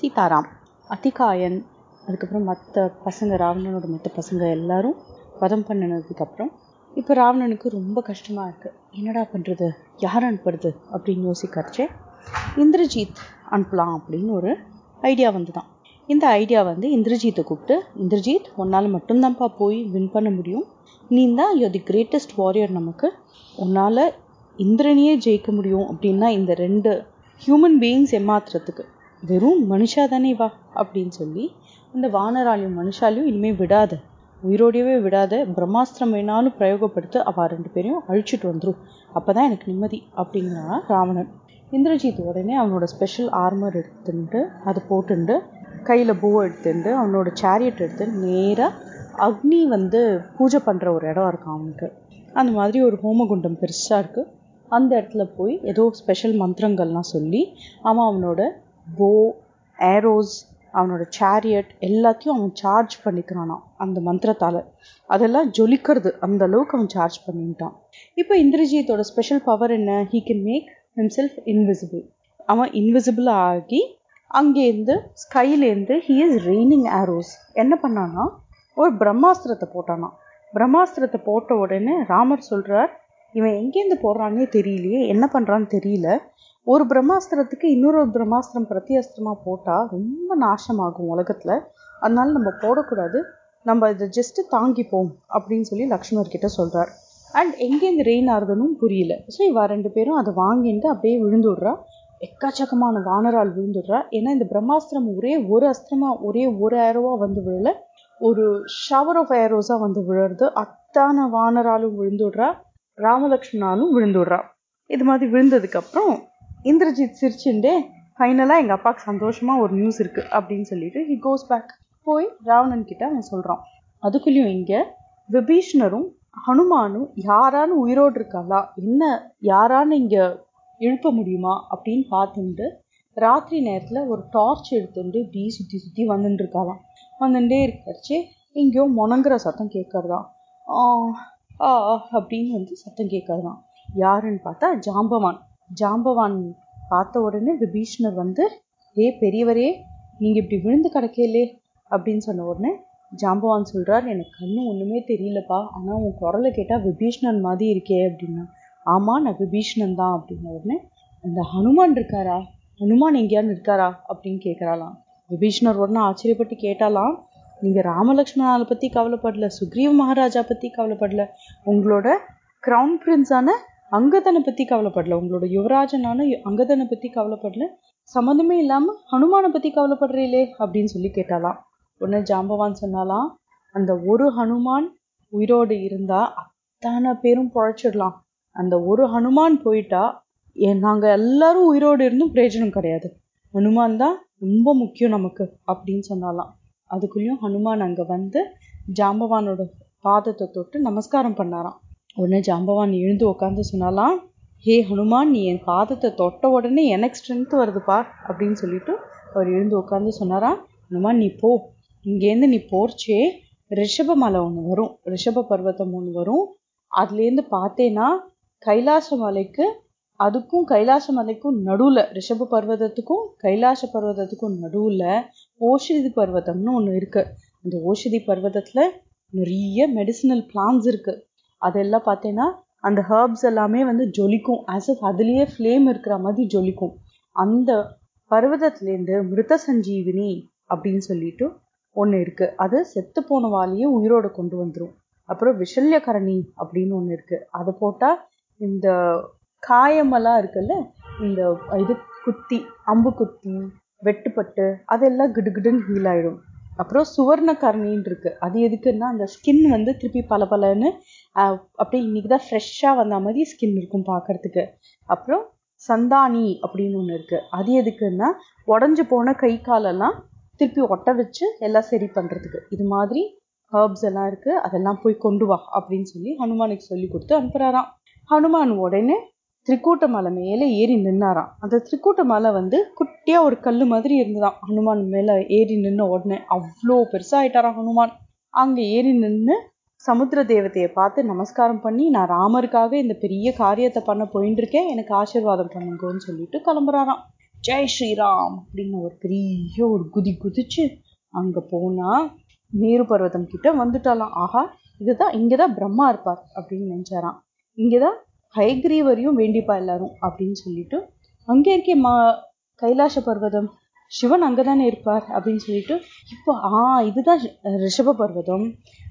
சீதாராம் அதிகாயன் அதுக்கப்புறம் மற்ற பசங்க ராவணனோட மற்ற பசங்க எல்லாரும் வதம் பண்ணினதுக்கப்புறம் இப்போ ராவணனுக்கு ரொம்ப கஷ்டமாக இருக்குது என்னடா பண்ணுறது யார் அனுப்புறது? அப்படின்னு யோசிக்கிறச்சே இந்திரஜித் அனுப்பலாம் அப்படின்னு ஒரு ஐடியா வந்துதான். இந்த ஐடியா வந்து இந்திரஜித்தை கூப்பிட்டு இந்திரஜித் உன்னால் மட்டும்தான்ப்பா போய் வின் பண்ண முடியும். நீ தான் யூ தி கிரேட்டஸ்ட் வாரியர் நமக்கு. உன்னால் இந்திரனையே ஜெயிக்க முடியும். அப்படின்னா இந்த ரெண்டு ஹியூமன் பீயிங்ஸ் ஏமாத்துறதுக்கு வெறும் மனுஷா தானே வா அப்படின்னு சொல்லி இந்த வானராலையும் மனுஷாலையும் இனிமேல் விடாத. உயிரோடையவே விடாத. பிரம்மாஸ்திரம் வேணாலும் பிரயோகப்படுத்த அவள் ரெண்டு பேரையும் அழிச்சிட்டு வந்துடும் அப்போ தான் எனக்கு நிம்மதி அப்படிங்கிறான் ராவணன். இந்திரஜித் உடனே அவனோட ஸ்பெஷல் ஆர்மர் எடுத்துட்டு அதை போட்டுண்டு கையில் பூவை எடுத்துட்டு அவனோட சேரியட் எடுத்து நேராக அக்னி வந்து பூஜை பண்ணுற ஒரு இடம் இருக்கும் அவனுக்கு. அந்த மாதிரி ஒரு ஹோமகுண்டம் பெருசாக இருக்குது அந்த இடத்துல போய் ஏதோ ஸ்பெஷல் மந்திரங்கள்லாம் சொல்லி அவன் அவனோட போ ஏரோஸ் அவனோட சேரியட் எல்லாத்தையும் அவன் சார்ஜ் பண்ணிக்கிறானா அந்த மந்திரத்தால். அதெல்லாம் ஜொலிக்கிறது. அந்த அளவுக்கு அவன் சார்ஜ் பண்ணிட்டான் இப்போ இந்திரஜித்தோட ஸ்பெஷல் பவர் என்ன? He can make himself invisible அவன் இன்விசிபிள் ஆகி அங்கேருந்து ஸ்கைலேருந்து ஹீ இஸ் ரெய்னிங் ஆரோஸ் என்ன பண்ணானா? ஒரு பிரம்மாஸ்திரத்தை போட்டானா. பிரம்மாஸ்திரத்தை போட்ட உடனே ராமர் சொல்கிறார் இவன் எங்கேருந்து போடுறான்னே தெரியலையே. என்ன பண்ணுறான்னு தெரியல. ஒரு பிரம்மாஸ்திரத்துக்கு இன்னொரு பிரம்மாஸ்திரம் பிரத்தியாஸ்திரமாக போட்டால் ரொம்ப நாசமாகும் உலகத்தில். அதனால நம்ம போடக்கூடாது. நம்ம இதை ஜஸ்ட்டு தாங்கிப்போம் அப்படின்னு சொல்லி லக்ஷ்மணர் கிட்ட சொல்கிறார் அண்ட் எங்கேருந்து ரெயின் ஆகுதுன்னு புரியல. ஸோ இவா ரெண்டு பேரும் அதை வாங்கிட்டு அப்படியே விழுந்துடுறா எக்காச்சக்கமான வானரால் விழுந்துடுறா ஏன்னா இந்த பிரம்மாஸ்திரம் ஒரே ஒரு அஸ்திரமாக ஒரே ஒரு ஏரோவாக வந்து விழல. ஒரு ஷவர் ஆஃப் ஏரோஸாக வந்து விழுறது. அத்தான வானராலும் விழுந்துடுறா ராமலக்ஷ்மணாலும் விழுந்துடுறா இது மாதிரி விழுந்ததுக்கப்புறம் இந்திரஜித் சிரிச்சுண்டே ஃபைனலாக எங்கள் அப்பாவுக்கு சந்தோஷமாக ஒரு நியூஸ் இருக்குது அப்படின்னு சொல்லிட்டு ஹி கோஸ் பேக் போய் ராவணன் கிட்ட அவன் சொல்கிறான் அதுக்குள்ளேயும் இங்கே விபீஷ்ணரும் ஹனுமானும் யாரானு உயிரோடு இருக்காளா? என்ன யாரான்னு இங்கே எழுப்ப முடியுமா? அப்படின்னு பார்த்துட்டு ராத்திரி நேரத்தில் ஒரு டார்ச் எடுத்துட்டு இப்படி சுற்றி சுற்றி வந்துட்டு இருக்காளாம். வந்துட்டே இருக்கிறச்சு எங்கேயோ முணங்குற சத்தம் கேட்கறதாம் ஆ அப்படின்னு வந்து சத்தம் கேட்கறதாம். யாருன்னு பார்த்தா ஜாம்பவான். ஜாம்பவான் பார்த்த உடனே விபீஷ்ணர் வந்து ஏ பெரியவரே நீங்கள் இப்படி விழுந்து கிடக்கலே அப்படின்னு சொன்ன உடனே ஜாம்பவான் சொல்கிறார் எனக்கு கண்ணு ஒன்றுமே தெரியலப்பா. ஆனால் உன் குரலை கேட்டால் விபீஷ்ணன் மாதிரி இருக்கே அப்படின்னா. ஆமாம் நான் விபீஷ்ணன் தான் அப்படின்ன உடனே அந்த ஹனுமான் இருக்காரா? ஹனுமான் எங்கேயான்னு இருக்காரா? அப்படின்னு கேட்குறாளாம் விபீஷ்ணர் உடனே ஆச்சரியப்பட்டு கேட்டாலாம் நீங்கள் ராமலக்ஷ்மணாவை பற்றி கவலைப்படல சுக்ரீவ் மகாராஜா பற்றி கவலைப்படல? உங்களோட க்ரௌன் பிரின்ஸான அங்கதனை பற்றி கவலைப்படல. உங்களோட யுவராஜனான அங்கதனை பற்றி கவலைப்படல. சம்மந்தமே இல்லாமல் ஹனுமானை பற்றி கவலைப்படுறீங்களே அப்படின்னு சொல்லி கேட்டாலாம். உடனே ஜாம்பவான் சொன்னாலாம் அந்த ஒரு ஹனுமான் உயிரோடு இருந்தால் அத்தனை பேரும் பொழைச்சிடலாம். அந்த ஒரு ஹனுமான் போயிட்டா நாங்கள் எல்லாரும் உயிரோடு இருந்தும் பிரயோஜனம் கிடையாது. ஹனுமான் தான் ரொம்ப முக்கியம் நமக்கு அப்படின்னு சொன்னாலாம். அதுக்குள்ளேயும் ஹனுமான் அங்கே வந்து ஜாம்பவானோட பாதத்தை தொட்டு நமஸ்காரம் பண்ணாராம். உடனே ஜாம்பவான் எழுந்து உட்காந்து சொன்னாலாம் ஹே ஹனுமான் நீ என் பாதத்தை தொட்ட உடனே எனக்கு ஸ்ட்ரென்த் வருதுப்பா அப்படின்னு சொல்லிட்டு அவர் எழுந்து உட்காந்து சொன்னாராம். ஹனுமான் நீ போ. இங்கேருந்து நீ போர்ச்சே. ரிஷப மலை ஒன்று வரும். ரிஷப பர்வதம் ஒன்று வரும். அதுலேருந்து பார்த்தேன்னா கைலாச மலைக்கு அதுக்கும் கைலாச மலைக்கும் நடுவில் ரிஷப பர்வதத்துக்கும் கைலாச பர்வதத்துக்கும் நடுவில் ஓஷதி பர்வதம்னு ஒன்று இருக்குது அந்த ஓஷதி பர்வதத்தில் நிறைய மெடிசினல் பிளான்ஸ் இருக்குது அதெல்லாம் பார்த்தேன்னா அந்த ஹர்ப்ஸ் எல்லாமே வந்து ஜொலிக்கும். ஆஸ் இஃப் அதுலேயே ஃப்ளேம் இருக்கிற மாதிரி ஜொலிக்கும். அந்த பர்வதத்துலேருந்து மிருத சஞ்சீவினி அப்படின்னு சொல்லிட்டு ஒன்று இருக்குது அது செத்து போன வாலியை உயிரோடு கொண்டு வந்துடும் அப்புறம் விஷல்யகரணி அப்படின்னு ஒன்று இருக்குது அதை போட்டால் இந்த காயமெல்லாம் இருக்குல்ல இந்த இது குத்தி அம்பு குத்தி வெட்டுப்பட்டு அதெல்லாம் கிடுகிடுன்னு ஹீல் ஆயிடும் அப்புறம் சுவர்ணக்கரணின்னு இருக்கு அது எதுக்குன்னா அந்த ஸ்கின் வந்து திருப்பி பல பலன்னு அப்படியே இன்னைக்கு தான் ஃப்ரெஷ்ஷாக வந்த மாதிரி ஸ்கின் இருக்கும் பார்க்கறதுக்கு அப்புறம் சந்தானி அப்படின்னு ஒன்று இருக்கு. அது எதுக்குன்னா உடஞ்சி போன கை காலெல்லாம் திருப்பி ஒட்ட வச்சு எல்லாம் சரி பண்ணுறதுக்கு இது மாதிரி ஹர்ப்ஸ் எல்லாம் இருக்குது அதெல்லாம் போய் கொண்டு வா அப்படின்னு சொல்லி ஹனுமானுக்கு சொல்லி கொடுத்து அனுப்புகிறாராம் ஹனுமான் உடனே திரிக்கூட்ட மலை மேலே ஏறி நின்னாராம். அந்த திரிக்கூட்ட மலை வந்து குட்டியாக ஒரு கல் மாதிரி இருந்ததாம். ஹனுமான் மேலே ஏறி நின்ன உடனே அவ்வளோ பெருசாகிட்டாராம் ஹனுமான். அங்கே ஏறி நின்று சமுத்திர தேவதையை பார்த்து நமஸ்காரம் பண்ணி நான் ராமருக்காக இந்த பெரிய காரியத்தை பண்ண போயின்னு இருக்கேன் எனக்கு ஆசீர்வாதம் பண்ணுங்கன்னு சொல்லிட்டு கிளம்புறாராம். ஜெய் ஸ்ரீராம் அப்படின்னு ஒரு பெரிய ஒரு குதி குதிச்சு அங்க போனா மேரு பர்வதம் கிட்ட வந்துட்டாலாம் ஆஹா இதுதான் இங்கதான் பிரம்மா இருப்பார் அப்படின்னு நினைச்சாராம். இங்கதான் ஹைகிரீவரையும் வேண்டிப்பா எல்லாரும் அப்படின்னு சொல்லிட்டு அங்கே இருக்கே மா கைலாச பர்வதம் சிவன் அங்கதானே இருப்பார் அப்படின்னு சொல்லிட்டு இப்போ ஆ இதுதான் ரிஷப பர்வதம்.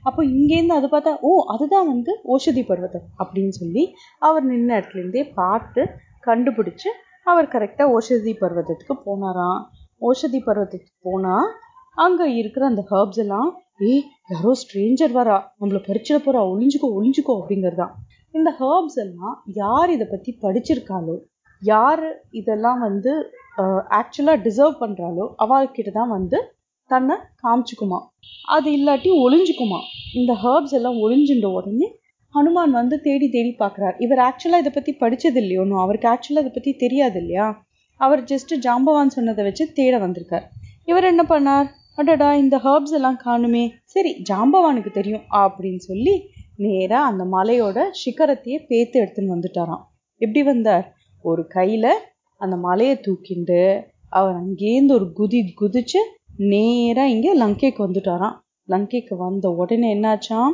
அப்போ இங்கேருந்து அது பார்த்தா ஓ அதுதான் வந்து ஓஷதி பர்வதம் அப்படின்னு சொல்லி அவர் நின்ன இடத்துல இருந்தே பார்த்து கண்டுபிடிச்சு அவர் கரெக்டாக ஓஷதி பர்வதத்துக்கு போனாராம். ஓஷதி பர்வதத்துக்கு போனால் அங்கே இருக்கிற அந்த ஹர்ப்ஸ் எல்லாம் ஏய் யாரோ ஸ்ட்ரேஞ்சர் வரா நம்மள பறிச்சிட போறா ஒளிஞ்சுக்கோ ஒளிஞ்சுக்கோ அப்படிங்கிறதான். இந்த ஹர்ப்ஸ் எல்லாம் யார் இதை பற்றி படிச்சிருக்காளோ யார் இதெல்லாம் வந்து ஆக்சுவலாக டிசர்வ் பண்ணுறாலோ அவள்கிட்ட தான் வந்து தன்னை காமிச்சுக்குமா. அது இல்லாட்டி ஒளிஞ்சுக்குமா. இந்த ஹர்ப்ஸ் எல்லாம் ஒளிஞ்சுன்ற உடனே ஹனுமான் வந்து தேடி தேடி பார்க்குறார். இவர் ஆக்சுவலாக இதை பற்றி படித்தது இல்லையோன்னு அவருக்கு ஆக்சுவலாக இதை பற்றி தெரியாது இல்லையா? அவர் ஜஸ்ட்டு ஜாம்பவான் சொன்னதை வச்சு தேட வந்திருக்கார். இவர் என்ன பண்ணார்? அடடா இந்த ஹர்ப்ஸ் எல்லாம் காணுமே. சரி ஜாம்பவானுக்கு தெரியும் அப்படின்னு சொல்லி நேராக அந்த மலையோட சிகரத்தையே பேத்து எடுத்துன்னு வந்துட்டாராம். எப்படி வந்தார்? ஒரு கையில் அந்த மலையை தூக்கிண்டு அவர் அங்கேருந்து ஒரு குதி குதிச்சு நேராக இங்கே லங்கைக்கு வந்துட்டாராம். லங்கைக்கு வந்த உடனே என்னாச்சாம்?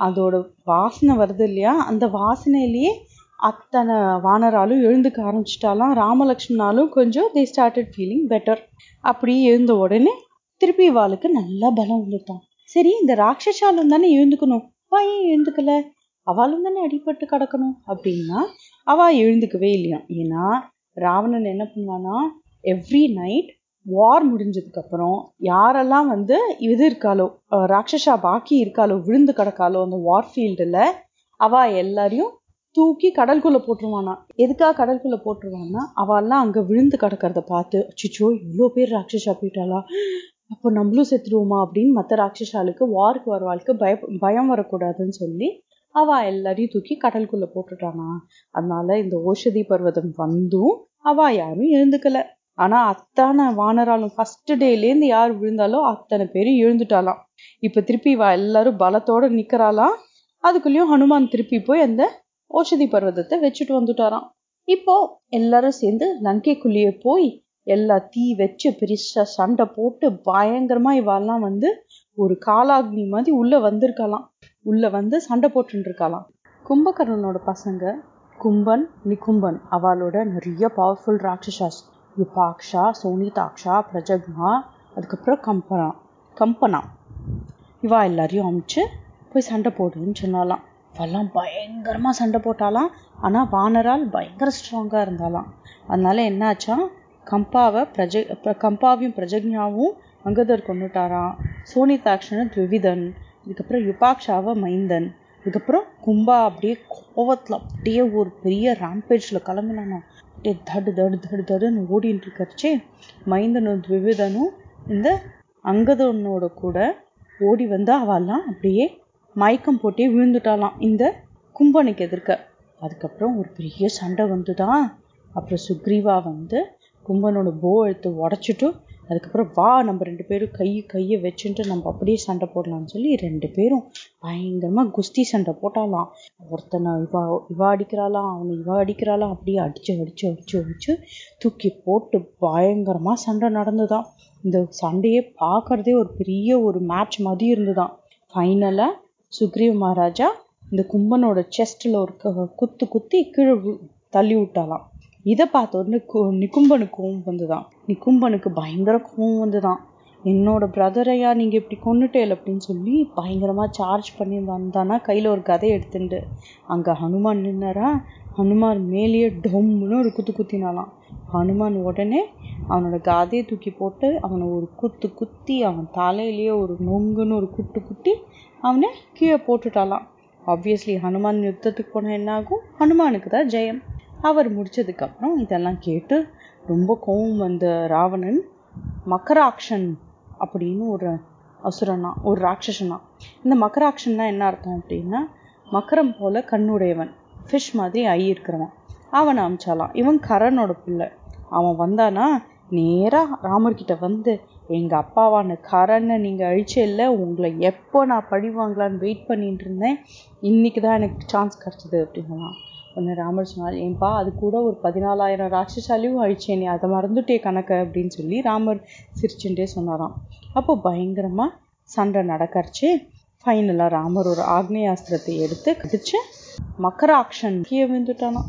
அதோட வாசனை வருது இல்லையா? அந்த வாசனையிலேயே அத்தனை வானராலும் எழுந்துக்க ஆரம்பிச்சிட்டாலாம். ராமலக்ஷ்மணாலும் கொஞ்சம் தே ஸ்டார்டட் ஃபீலிங் பெட்டர் அப்படி எழுந்த உடனே திருப்பி வாளுக்கு நல்லா பலம் வந்துட்டான். சரி இந்த ராட்சசாலும் தானே எழுந்துக்கணும். அவ ஏன் எழுந்துக்கல. அவளும் தானே அடிபட்டு கிடக்கணும். அப்படின்னா அவ எழுந்துக்கவே இல்லையா? ஏன்னா ராவணன் என்ன பண்ணுவானா எவ்ரி நைட் வார் முடிஞ்சதுக்கப்புறம் யாரெல்லாம் வந்து இது இருக்காளோ ராட்சஸா பாக்கி இருக்காளோ விழுந்து கிடக்காளோ அந்த வார் ஃபீல்டில் அவள் எல்லாரையும் தூக்கி கடல்குள்ளே போட்டுருவானா. எதுக்காக கடல்குள்ளே போட்டுருவான்னா அவெல்லாம் அங்கே விழுந்து கிடக்கிறத பார்த்து அச்சிச்சோ இவ்வளோ பேர் ராட்சஸா போயிட்டாளா? அப்போ நம்மளும் செத்துருவோமா அப்படின்னு மற்ற ராட்சசாலுக்கு வாருக்கு வரவாளுக்கு பய பயம் வரக்கூடாதுன்னு சொல்லி அவள் எல்லாரையும் தூக்கி கடலுக்குள்ளே போட்டுட்டானா. அதனால இந்த ஓஷதி பர்வதம் வந்தும் அவள் யாரும் எழுந்துக்கல. ஆனால் அத்தனை வானராலும் ஃபர்ஸ்ட் டேலேருந்து யார் விழுந்தாலோ அத்தனை பேரும் எழுந்துட்டாலாம். இப்போ திருப்பி இவ எல்லாரும் பலத்தோட நிற்கிறாளாம் அதுக்குள்ளேயும் ஹனுமான் திருப்பி போய் அந்த ஓஷதி பர்வதத்தை வச்சுட்டு வந்துட்டாராம். இப்போ எல்லாரும் சேர்ந்து லங்கைக்குள்ளேயே போய் எல்லா தீ வச்சு பெருசா சண்டை போட்டு பயங்கரமா இவெல்லாம் வந்து ஒரு காலாக்னி மாதிரி உள்ள வந்திருக்கலாம். உள்ள வந்து சண்டை போட்டு இருக்காளாம் கும்பகர்ணனோட பசங்க கும்பன் நிகும்பன் அவளோட நிறைய பவர்ஃபுல் ராட்சசாஸ். யுபாக்ஷா சோனிதாக்ஷா பிரஜக்மா அதுக்கப்புறம் கம்பனா கம்பனா. இவா எல்லாரையும் அமிச்சு போய் சண்டை போடுன்னு சொன்னாலாம். இவெல்லாம் பயங்கரமா சண்டை போட்டாலாம். ஆனா வானரால் பயங்கர ஸ்ட்ராங்கா இருந்தாலாம். அதனால என்னாச்சா கம்பாவை பிரஜ கம்பாவையும் பிரஜக்ஞாவும் அங்கதர் கொண்டுட்டாராம் சோனிதாக்ஷனை த்விவிதன் இதுக்கப்புறம் யுபாக்ஷாவை மைந்தன். இதுக்கப்புறம் கும்பா அப்படியே கோவத்தில் அப்படியே ஒரு பெரிய ரேம்பேஜில் கிளம்பினானா. அப்படியே தடு தடு தடு தடுன்னு ஓடிட்டு இருக்கச்சே மைந்தனும் த்விவிதனும் இந்த அங்கதனோட கூட ஓடி வந்து அவெல்லாம் அப்படியே மயக்கம் போட்டே விழுந்துட்டாலாம் இந்த கும்பனுக்கு எதிர்க்க. அதுக்கப்புறம் ஒரு பெரிய சண்டை வந்துதான். அப்புறம் சுக்ரீவா வந்து கும்பனோட போ எடுத்து உடச்சிட்டு அதுக்கப்புறம் வா நம்ம ரெண்டு பேரும் கை கையை வச்சுட்டு நம்ம அப்படியே சண்டை போடலாம்னு சொல்லி ரெண்டு பேரும் பயங்கரமா குஸ்தி சண்டை போட்டாலாம். ஒருத்தனை இவா இவா அடிக்கிறாளாம் அவனை இவா அடிக்கிறாளாம் அப்படியே அடிச்சு அடிச்சு அடிச்சு அடிச்சு தூக்கி போட்டு பயங்கரமா சண்டை நடந்துதான். இந்த சண்டையே பார்க்கறதே ஒரு பெரிய ஒரு மேட்ச் மாதிரி இருந்துதான். ஃபைனலா சுக்ரீவ் மகாராஜா இந்த கும்பனோட செஸ்ட்ல ஒரு குத்து குத்தி கீழே தள்ளி விட்டாலாம். இதை பார்த்த உடனே நிக்கும்பனுக்கு கோவம் வந்துதான். நிக்கும்பனுக்கு பயங்கர கோவம் வந்துதான். என்னோட பிரதரையா நீங்க இப்படி கொண்டுட்டேல் அப்படின்னு சொல்லி பயங்கரமா சார்ஜ் பண்ணி வந்தானா கையில ஒரு கதை எடுத்துட்டு அங்க ஹனுமான் நின்னாரா? ஹனுமான் மேலேயே டொம்னு ஒரு குத்து குத்தினாலாம். ஹனுமான் உடனே அவனோட கதையை தூக்கி போட்டு அவனை ஒரு குத்து குத்தி அவன் தலையிலேயே ஒரு நொங்குன்னு ஒரு குட்டு குட்டி அவனை கீழே போட்டுட்டாலாம். ஆப்வியஸ்லி ஹனுமான் யுத்தத்துக்கு போனால் என்ன ஆகும் ஹனுமானுக்கு தான் ஜெயம். அவர் முடிச்சதுக்கு அப்புறம் இதெல்லாம் கேட்டு ரொம்ப கோவம் வந்த ராவணன் மக்கராக்ஷன் அப்படின்னு ஒரு அசுரனா ஒரு ராட்சசனா. இந்த மக்கராக்ஷன்னா என்ன அர்த்தம் அப்படின்னா மக்கரம் போல கண்ணுடையவன் ஃபிஷ் மாதிரி ஐ இருக்கிறவன் அவனை அமிச்சாலாம். இவன் கரனோட பிள்ளை. அவன் வந்தானா நேரா ராமர்கிட்ட வந்து எங்க அப்பாவான கரனை நீங்க அழிச்சே உங்களை எப்போ நான் பழி வாங்கலான்னு வெயிட் பண்ணிட்டு இருந்தேன். இன்னைக்கு தான் எனக்கு சான்ஸ் கிடைச்சது அப்படின்னா உடனே ராமர் சொன்னார். ஏன்பா அது கூட ஒரு பதினாலாயிரம் ராட்சசாலையும் நீ அதை மறந்துட்டே கணக்க அப்படின்னு சொல்லி ராமர் சிரிச்சுட்டே சொன்னாராம். அப்போ பயங்கரமா சண்டை நடக்கறச்சு ஃபைனலாக ராமர் ஒரு ஆக்னேயாஸ்திரத்தை எடுத்து கடிச்சு மக்கராக்ஷன் கீழே விழுந்துட்டானாம்.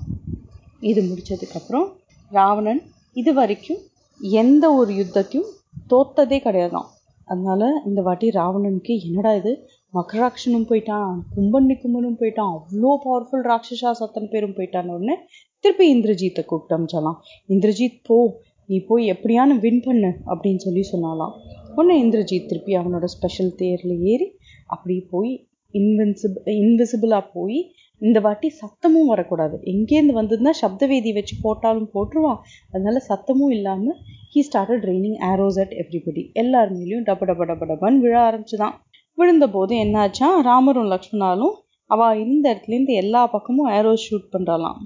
இது முடிச்சதுக்கப்புறம் ராவணன் இது வரைக்கும் எந்த ஒரு யுத்தத்தையும் தோத்ததே கிடையாதான் அதனால இந்த வாட்டி ராவணனுக்கு என்னடா இது? மகராட்சனும் போயிட்டான் கும்பன் நிக்கும்பனும் போயிட்டான் அவ்வளோ பவர்ஃபுல் ராட்சசாஸ் அத்தனை பேரும் போயிட்டான்னு உடனே திருப்பி இந்திரஜித்தை கூப்பிட்டு அமிச்சாலாம். இந்திரஜித் போ நீ போய் எப்படியான வின் பண்ணு அப்படின்னு சொல்லி சொன்னாலாம். உடனே இந்திரஜித் திருப்பி அவனோட ஸ்பெஷல் தேர்ல ஏறி அப்படி போய் இன்வின்சிபிள் இன்விசிபிளாக போய் இந்த வாட்டி சத்தமும் வரக்கூடாது. எங்கேருந்து வந்ததுன்னா சப்தவேதி வச்சு போட்டாலும் போட்டுருவான். அதனால சத்தமும் இல்லாமல் he started raining arrows at everybody எல்லார் மேலேயும் டப டப டப டபன்னு விழ ஆரம்பிச்சுதான். விழுந்த போது என்னாச்சா? ராமரும் லக்ஷ்மணாலும் அவள் இந்த இடத்துலேருந்து எல்லா பக்கமும் ஏரோ ஷூட் பண்ணுறாளாம்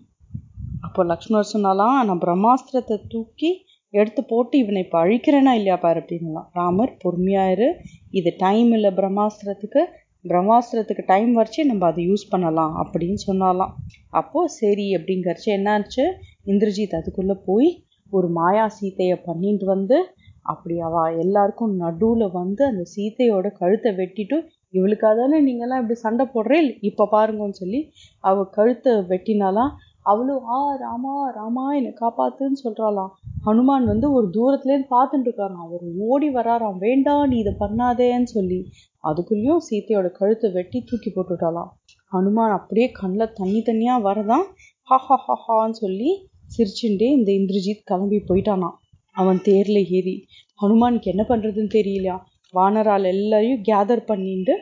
அப்போ லக்ஷ்மணர் சொன்னாலாம் நான் பிரம்மாஸ்திரத்தை தூக்கி எடுத்து போட்டு இவனை இப்போ அழிக்கிறேனா இல்லையா பாரு அப்படின்லாம் ராமர் பொறுமையாயிரு இது டைம் இல்லை பிரம்மாஸ்திரத்துக்கு. பிரம்மாஸ்திரத்துக்கு டைம் வரைச்சு நம்ம அதை யூஸ் பண்ணலாம் அப்படின்னு சொன்னாலாம் அப்போது சரி அப்படிங்கிறச்சு என்னாச்சு? இந்திரஜித் அதுக்குள்ளே போய் ஒரு மாயா சீத்தையை பண்ணிட்டு வந்து அப்படி எல்லாருக்கும் நடுவில் வந்து அந்த சீத்தையோட கழுத்தை வெட்டிட்டு இவளுக்காக தானே நீங்கள்லாம் இப்படி சண்டை போடுறேன் இப்போ பாருங்கன்னு சொல்லி அவ கழுத்தை வெட்டினாலாம் அவளும் ஆ ராமா ராமா என்னை காப்பாத்துன்னு சொல்றாளாம். ஹனுமான் வந்து ஒரு தூரத்துலேருந்து பார்த்துட்டு இருக்காராம். அவர் ஓடி வராராம். வேண்டாம் நீ இதை பண்ணாதேன்னு சொல்லி அதுக்குள்ளேயும் சீத்தையோட கழுத்தை வெட்டி தூக்கி போட்டுட்டாலாம் ஹனுமான் அப்படியே கண்ணில் தண்ணி தண்ணியா வரதான் ஹா ஹா ஹா ஹான்னு சொல்லி சிரிச்சுட்டே இந்த இந்திரஜித் கிளம்பி போயிட்டானான் அவன் தேர்ல ஏறி ஹனுமானுக்கு என்ன பண்றதுன்னு தெரியலையா? வானரால் எல்லாரையும் கேதர் பண்ணிட்டு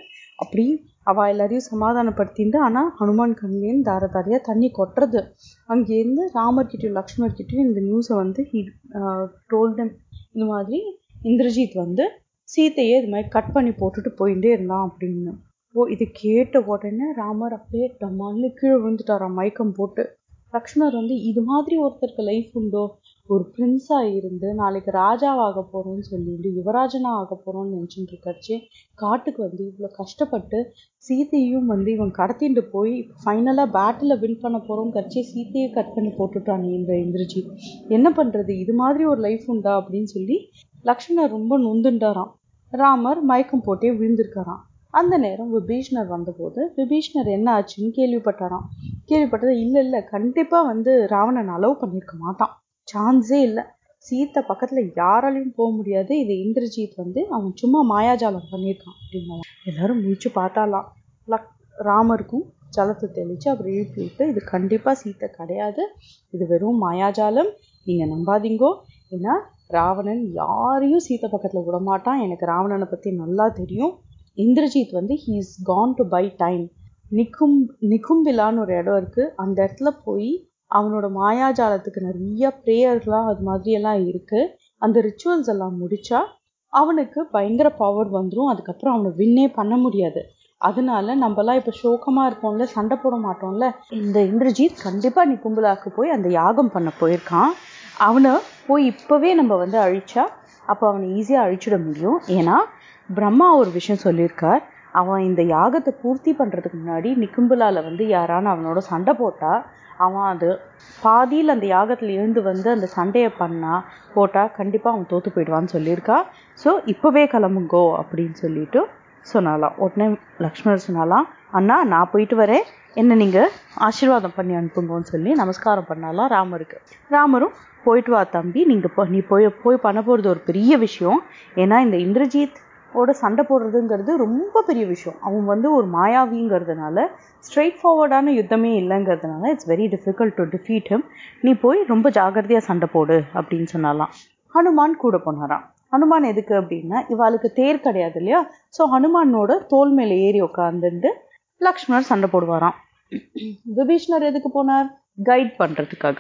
அப்படி அவ எல்லாரையும் சமாதானப்படுத்திட்டு ஆனா ஹனுமான் கண்லேருந்து தார தாரையா தண்ணி கொட்டுறது. அங்கேருந்து ராமர்கிட்டையும் லக்ஷ்மர்கிட்டையும் இந்த நியூஸை வந்து டோல்டம் இந்த மாதிரி இந்திரஜித் வந்து சீத்தையே இது மாதிரி கட் பண்ணி போட்டுட்டு போயிட்டே இருந்தான் அப்படின்னு. ஓ இது கேட்ட உடனே ராமர் அப்படியே டம்மான்னு கீழே விழுந்துட்டாராம் மயக்கம் போட்டு. லக்ஷ்மர் வந்து இது மாதிரி ஒருத்தருக்கு லைஃப் உண்டோ? ஒரு பிரின்ஸா இருந்து நாளைக்கு ராஜாவாக போறோம்னு சொல்லிட்டு யுவராஜனா ஆக போறோம்னு நினைச்சுட்டு இருக்காச்சு காட்டுக்கு வந்து இவ்வளவு கஷ்டப்பட்டு சீத்தையும் வந்து இவன் கடத்திட்டு போய் ஃபைனலா பேட்டில் வின் பண்ண போறோம் கட்சி சீத்தையை கட் பண்ணி போட்டுட்டான் இந்த இந்திரஜித். என்ன பண்றது? இது மாதிரி ஒரு லைஃப் உண்டா? அப்படின்னு சொல்லி லக்ஷ்மணர் ரொம்ப நொந்துண்டாராம். ராமர் மயக்கம் போட்டே விழுந்திருக்காராம். அந்த நேரம் விபீஷ்ணர் வந்தபோது விபீஷ்ணர் என்ன ஆச்சுன்னு கேள்விப்பட்டாராம். கேள்விப்பட்டது இல்லை இல்லை கண்டிப்பாக வந்து ராவணன் அலோவ் பண்ணியிருக்க மாட்டான். சான்ஸே இல்லை. சீத்தை பக்கத்தில் யாராலையும் போக முடியாது. இது இந்திரஜித் வந்து அவன் சும்மா மாயாஜாலம் பண்ணியிருக்கான் அப்படின்னா எல்லாரும் முடிச்சு பார்த்தாலாம். லக் ராமருக்கும் ஜலத்தை தெளித்து அவர் எழுப்பி விட்டு இது கண்டிப்பாக சீத்தை கிடையாது. இது வெறும் மாயாஜாலம். நீங்கள் நம்பாதீங்கோ. ஏன்னா ராவணன் யாரையும் சீத்தை பக்கத்தில் விடமாட்டான். எனக்கு ராவணனை பற்றி நல்லா தெரியும். இந்திரஜித் வந்து he is gone to by time நிக்கும் நிக்கும்பிலான்னு ஒரு இடம் இருக்குது அந்த இடத்துல போய் அவனோட மாயாஜாலத்துக்கு நிறைய ப்ரேயர்லாம் அது மாதிரி எல்லாம் இருக்கு. அந்த ரிச்சுவல்ஸ் எல்லாம் முடிச்சா அவனுக்கு பயங்கர பவர் வந்துடும் அதுக்கப்புறம் அவனை வின்னே பண்ண முடியாது. அதனால நம்மலாம் இப்போ சோகமாக இருப்போம்ல சண்டை போட மாட்டோம்ல இந்த இந்திரஜித் கண்டிப்பாக கும்பலாக்கு போய் அந்த யாகம் பண்ண போயிருக்கான். அவனை போய் இப்போவே நம்ம வந்து அழிச்சா அப்போ அவனை ஈஸியாக அழிச்சிட முடியும். ஏன்னா பிரம்மா ஒரு விஷயம் சொல்லியிருக்கார். அவன் இந்த யாகத்தை பூர்த்தி பண்ணுறதுக்கு முன்னாடி நிக்கும்பலால வந்து யாரான அவனோட சண்டை போட்டா அவன் அது பாதியில் அந்த யாகத்தில் இருந்து வந்து அந்த சண்டையை பண்ணா போட்டால் கண்டிப்பாக அவன் தோற்று போயிடுவான்னு சொல்லியிருக்கா. ஸோ இப்போவே கிளம்புங்கோ அப்படின்னு சொல்லிட்டு சொன்னாலாம். உடனே லக்ஷ்மணர் சொன்னாலாம் அண்ணா நான் போயிட்டு வரேன். என்ன நீங்கள் ஆசீர்வாதம் பண்ணி அனுப்புங்கன்னு சொல்லி நமஸ்காரம் பண்ணாலாம் ராமருக்கு. ராமரும் போயிட்டு வா தம்பி நீங்கள் போ நீ போய் போய் பண்ண போகிறது ஒரு பெரிய விஷயம். ஏன்னா இந்த இந்திரஜித் ஓட சண்டை போடுறதுங்கிறது ரொம்ப பெரிய விஷயம். அவன் வந்து ஒரு மாயாவிங்கிறதுனால ஸ்ட்ரெயிட் ஃபார்வர்டான யுத்தமே இல்லைங்கிறதுனால it's very difficult to defeat him நீ போய் ரொம்ப ஜாகிரதையாக சண்டை போடு அப்படின்னு சொன்னாலாம். ஹனுமான் கூட போனாராம். ஹனுமான் எதுக்கு அப்படின்னா இவாளுக்கு தேர் கிடையாது இல்லையா? ஸோ ஹனுமானோட தோல் மேலே ஏறி உட்காந்துட்டு லக்ஷ்மணர் சண்டை போடுவாராம். விபீஷ்ணர் எதுக்கு போனார்? கைட் பண்ணுறதுக்காக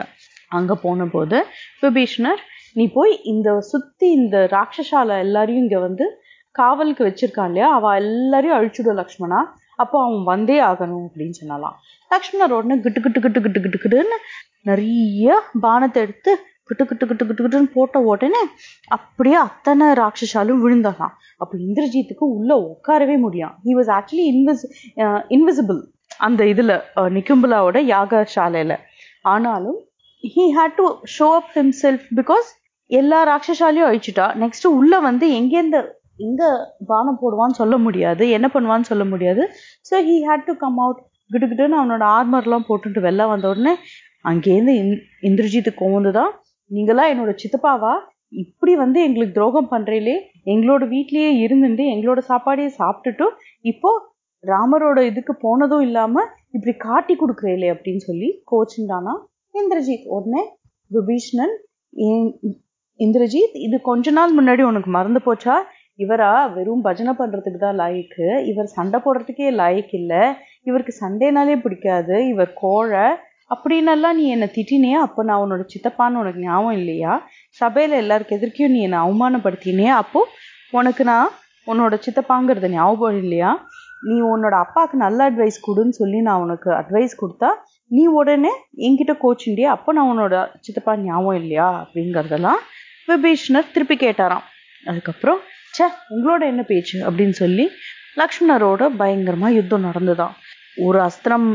அங்கே போன போது விபீஷ்ணர் நீ போய் இந்த சுற்றி இந்த ராட்சசால எல்லாரையும் இங்கே வந்து காவலுக்கு வச்சிருக்கான் இல்லையா? அவள் எல்லாரையும் அழிச்சுடும் லக்ஷ்மணா. அப்போ அவன் வந்தே ஆகணும் அப்படின்னு சொன்னாலாம். லக்ஷ்மணர் உடனே கிட்டு கிட்டு கிட்டு கிட்டு கிட்டு கிட்டுன்னு நிறைய பானத்தை எடுத்து கிட்டு கிட்டு கிட்டு கிட்டு கிட்டுன்னு போட்ட உடனே அப்படியே அத்தனை ராட்சசாலும் விழுந்தாலாம் அப்போ இந்திரஜித்துக்கு உள்ள உட்காரவே முடியும் he was actually invis invisible அந்த இதுல uh, நிக்கும்புலாவோட யாக யாகசாலையில. ஆனாலும் he had to show up himself because எல்லா ராட்சசாலையும் அழிச்சிட்டா. நெக்ஸ்ட் உள்ள வந்து எங்கேருந்து எங்க பானம் போடுவான்னு சொல்ல முடியாது என்ன பண்ணுவான்னு சொல்ல முடியாது. So he had to come out கிட்டுக்கிட்டுன்னு அவனோட ஆர்மர்லாம் போட்டுட்டு வெளில வந்த உடனே அங்கேருந்து இந் இந்திரஜித்து கோவந்து தான் நீங்களா என்னோட சித்தப்பாவா? இப்படி வந்து எங்களுக்கு துரோகம் பண்றீங்களே. எங்களோட வீட்லயே இருந்துட்டு எங்களோட சாப்பாடையே சாப்பிட்டுட்டு இப்போ ராமரோட இதுக்கு போனதும் இல்லாம இப்படி காட்டி கொடுக்குறீங்களே அப்படின்னு சொல்லி கோச்சுண்டானா இந்திரஜித். உடனே விபீஷ்ணன் இந்திரஜித் இது கொஞ்ச நாள் முன்னாடி உனக்கு மறந்து போச்சா? இவரா வெறும் பஜனை பண்ணுறதுக்கு தான் லாய்க்கு இவர் சண்டை போடுறதுக்கே லாய்க்கு இல்லை. இவருக்கு சண்டைனாலே பிடிக்காது. இவர் கோழை. அப்படின்னெல்லாம் நீ என்னை திட்டினே அப்போ நான் உன்னோட சித்தப்பான்னு உனக்கு ஞாபகம் இல்லையா? சபையில் எல்லாருக்கு எதிர்க்கையும் நீ என்னை அவமானப்படுத்தினே அப்போ உனக்கு நான் உன்னோட சித்தப்பாங்கிறது ஞாபகம் இல்லையா? நீ உன்னோட அப்பாவுக்கு நல்ல அட்வைஸ் கொடுன்னு சொல்லி நான் உனக்கு அட்வைஸ் கொடுத்தா நீ உடனே என்கிட்ட கோச்சுண்டியா அப்போ நான் உன்னோட சித்தப்பா ஞாபகம் இல்லையா? அப்படிங்கிறதெல்லாம் விபீஷ்ணர் திருப்பி கேட்டாராம். அதுக்கப்புறம் ச்சே உங்களோட என்ன பேச்சு? அப்படின்னு சொல்லி லக்ஷ்மணரோட பயங்கரமா யுத்தம் நடந்துதான். ஒரு அஸ்திரம்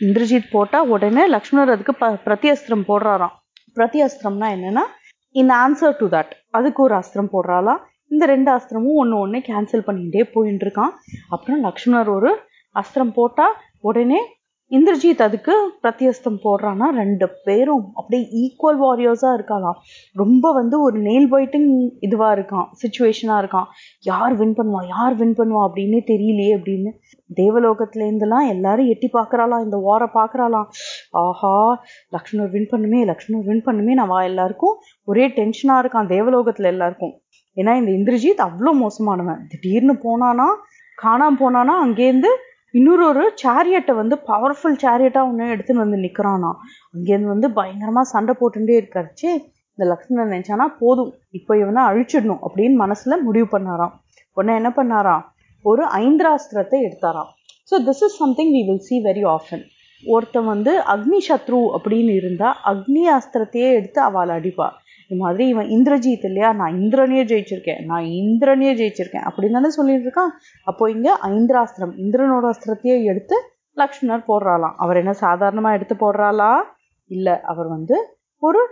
இந்திரஜித் போட்டா உடனே லக்ஷ்மணர் அதுக்கு ப பிரதி அஸ்திரம் போடுறாராம். பிரதி அஸ்திரம்னா என்னன்னா இன் ஆன்சர் டு தட் அதுக்கு ஒரு அஸ்திரம் போடுறாளாம். இந்த ரெண்டு அஸ்திரமும் ஒன்று ஒன்று கேன்சல் பண்ணிகிட்டே போயின்னு இருக்கான் அப்புறம் லக்ஷ்மணர் ஒரு அஸ்திரம் போட்டா உடனே இந்திரஜித் அதுக்கு பிரத்தியஸ்தம் போடுறான்னா ரெண்டு பேரும் அப்படியே ஈக்குவல் வாரியர்ஸா இருக்காளாம். ரொம்ப வந்து ஒரு நெயில் பைட்டிங் இதுவா இருக்கான் சுச்சுவேஷனா இருக்கான். யார் வின் பண்ணுவா யார் வின் பண்ணுவா அப்படின்னே தெரியலையே அப்படின்னு தேவலோகத்துல இருந்தெல்லாம் எல்லாரும் எட்டி பார்க்கறாளாம் இந்த வாரை பார்க்கறாளாம். ஆஹா லக்ஷ்மணர் வின் பண்ணுமே லக்ஷ்மணர் வின் பண்ணுமே நான் வா எல்லாருக்கும் ஒரே டென்ஷனா இருக்கான் தேவலோகத்துல எல்லாருக்கும். ஏன்னா இந்த இந்திரஜித் அவ்வளோ மோசமானவன். திடீர்னு போனானா காணாம போனானா அங்கேருந்து இன்னொரு ஒரு சேரியட்டை வந்து பவர்ஃபுல் சேரியட்டாக ஒன்று எடுத்துன்னு வந்து நிற்கிறானா அங்கேருந்து வந்து பயங்கரமாக சண்டை போட்டுட்டே இருக்காருச்சு இந்த லக்ஷ்மணன் நினைச்சானா போதும். இப்போ இவனை அழிச்சிடணும் அப்படின்னு மனசில் முடிவு பண்ணாராம். உடனே என்ன பண்ணாராம்? ஒரு ஐந்திராஸ்திரத்தை எடுத்தாராம். So this is something we will see very often ஒருத்தன் வந்து அக்னி சத்ரு அப்படின்னு இருந்தால் அக்னி அஸ்திரத்தையே எடுத்து அவளை அடிப்பாள் இது மாதிரி இவன் இந்திரஜித் இல்லையா? நான் இந்திரனையே ஜெயிச்சிருக்கேன். நான் இந்திரனையே ஜெயிச்சிருக்கேன். அப்படின்னு தானே சொல்லிட்டு இருக்கான். அப்போ இங்க ஐந்திராஸ்திரம் இந்திரனோட அஸ்திரத்தையே எடுத்து லக்ஷ்மணர் போடுறாளாம். அவர் என்ன சாதாரணமா எடுத்து போடுறாளா? இல்ல அவர் வந்து ஒரு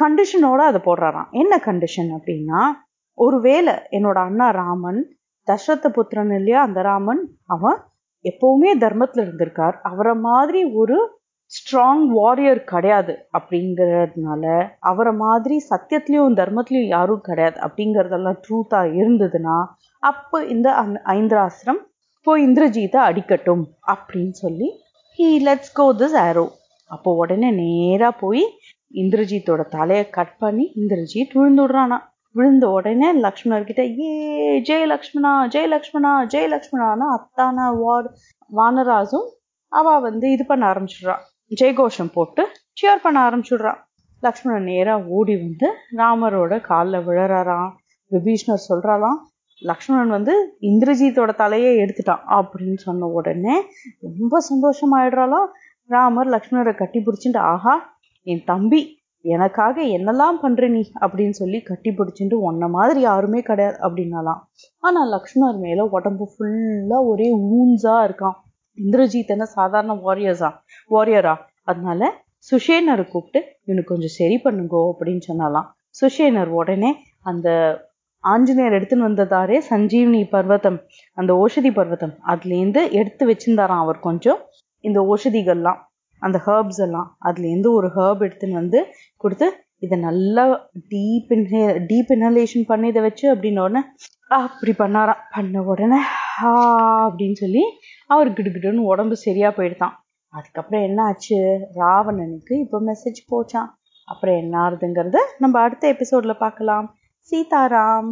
கண்டிஷனோட அதை போடுறாராம். என்ன கண்டிஷன் அப்படின்னா ஒருவேளை என்னோட அண்ணா ராமன் தசரத புத்திரன் இல்லையா? அந்த ராமன் அவன் எப்பவுமே தர்மத்துல இருந்திருக்கார். அவரை மாதிரி ஒரு ஸ்ட்ராங் வாரியர் கிடையாது அப்படிங்கறதுனால அவரை மாதிரி சத்தியத்திலயும் தர்மத்திலயும் யாரும் கிடையாது. அப்படிங்கிறதெல்லாம் ட்ரூத்தா இருந்ததுன்னா அப்போ இந்த அந் ஐந்திராஸ்திரம் இப்போ இந்திரஜித்தை அடிக்கட்டும் அப்படின்னு சொல்லி he lets go this arrow அப்போ உடனே நேரா போய் இந்திரஜித்தோட தலையை கட் பண்ணி இந்திரஜித் விழுந்து விடுறானா. விழுந்த உடனே லக்ஷ்மணர்கிட்ட ஏ ஜெய லக்ஷ்மணா ஜெய லக்ஷ்மணா ஜெய லக்ஷ்மணான்னு அத்தானா வார் வானராஜும் அவ வந்து இது பண்ண ஆரம்பிச்சிடுறா. ஜெயகோஷம் போட்டு சியர் பண்ண ஆரம்பிச்சுடுறா. லக்ஷ்மணன் நேராக ஓடி வந்து ராமரோட காலில் விழறாராம். விபீஷ்ணர் சொல்கிறாராம் லக்ஷ்மணன் வந்து இந்திரஜித்தோட தலையை எடுத்துட்டான் அப்படின்னு சொன்ன உடனே ரொம்ப சந்தோஷமாயிடுறாலும் ராமர் லக்ஷ்மணரை கட்டி பிடிச்சிட்டு ஆஹா என் தம்பி எனக்காக என்னெல்லாம் பண்ற நீ? அப்படின்னு சொல்லி கட்டி பிடிச்சிட்டு உன்ன மாதிரி யாருமே கிடையாது அப்படின்னாலாம் ஆனால் லக்ஷ்மணர் மேலே உடம்பு ஃபுல்லாக ஒரே ஊன்ஸாக இருக்கான். இந்திரஜித் என்ன சாதாரண வாரியர்ஸா வாரியரா அதனால சுஷேனரை கூப்பிட்டு இவனுக்கு கொஞ்சம் சரி பண்ணுங்கோ அப்படின்னு சொன்னாலாம். சுஷேனர் உடனே அந்த ஆஞ்சநேயர் எடுத்துன்னு வந்ததாரே சஞ்சீவனி பர்வதம் அந்த ஓஷதி பர்வதம் அதுலேருந்து எடுத்து வச்சிருந்தாராம் அவர் கொஞ்சம் இந்த ஓஷதிகள்லாம் அந்த ஹேர்ப்ஸ் எல்லாம். அதுலேருந்து ஒரு ஹேர்ப் எடுத்துன்னு வந்து கொடுத்து இதை நல்லா டீப் இன்ஹே டீப் இன்ஹலேஷன் பண்ணி இதை வச்சு அப்படின்ன உடனே அப்படி பண்ணாராம். பண்ண உடனே ஹா அப்படின்னு சொல்லி அவர் கிடுகிடுன்னு உடம்பு சரியா போயிடுதான். அதுக்கப்புறம் என்ன ஆச்சு ராவணனுக்கு இப்போ மெசேஜ் போச்சான் அப்புறம் என்ன ஆறுதுங்கிறத நம்ம அடுத்த எபிசோட்ல பார்க்கலாம். சீதாராம்.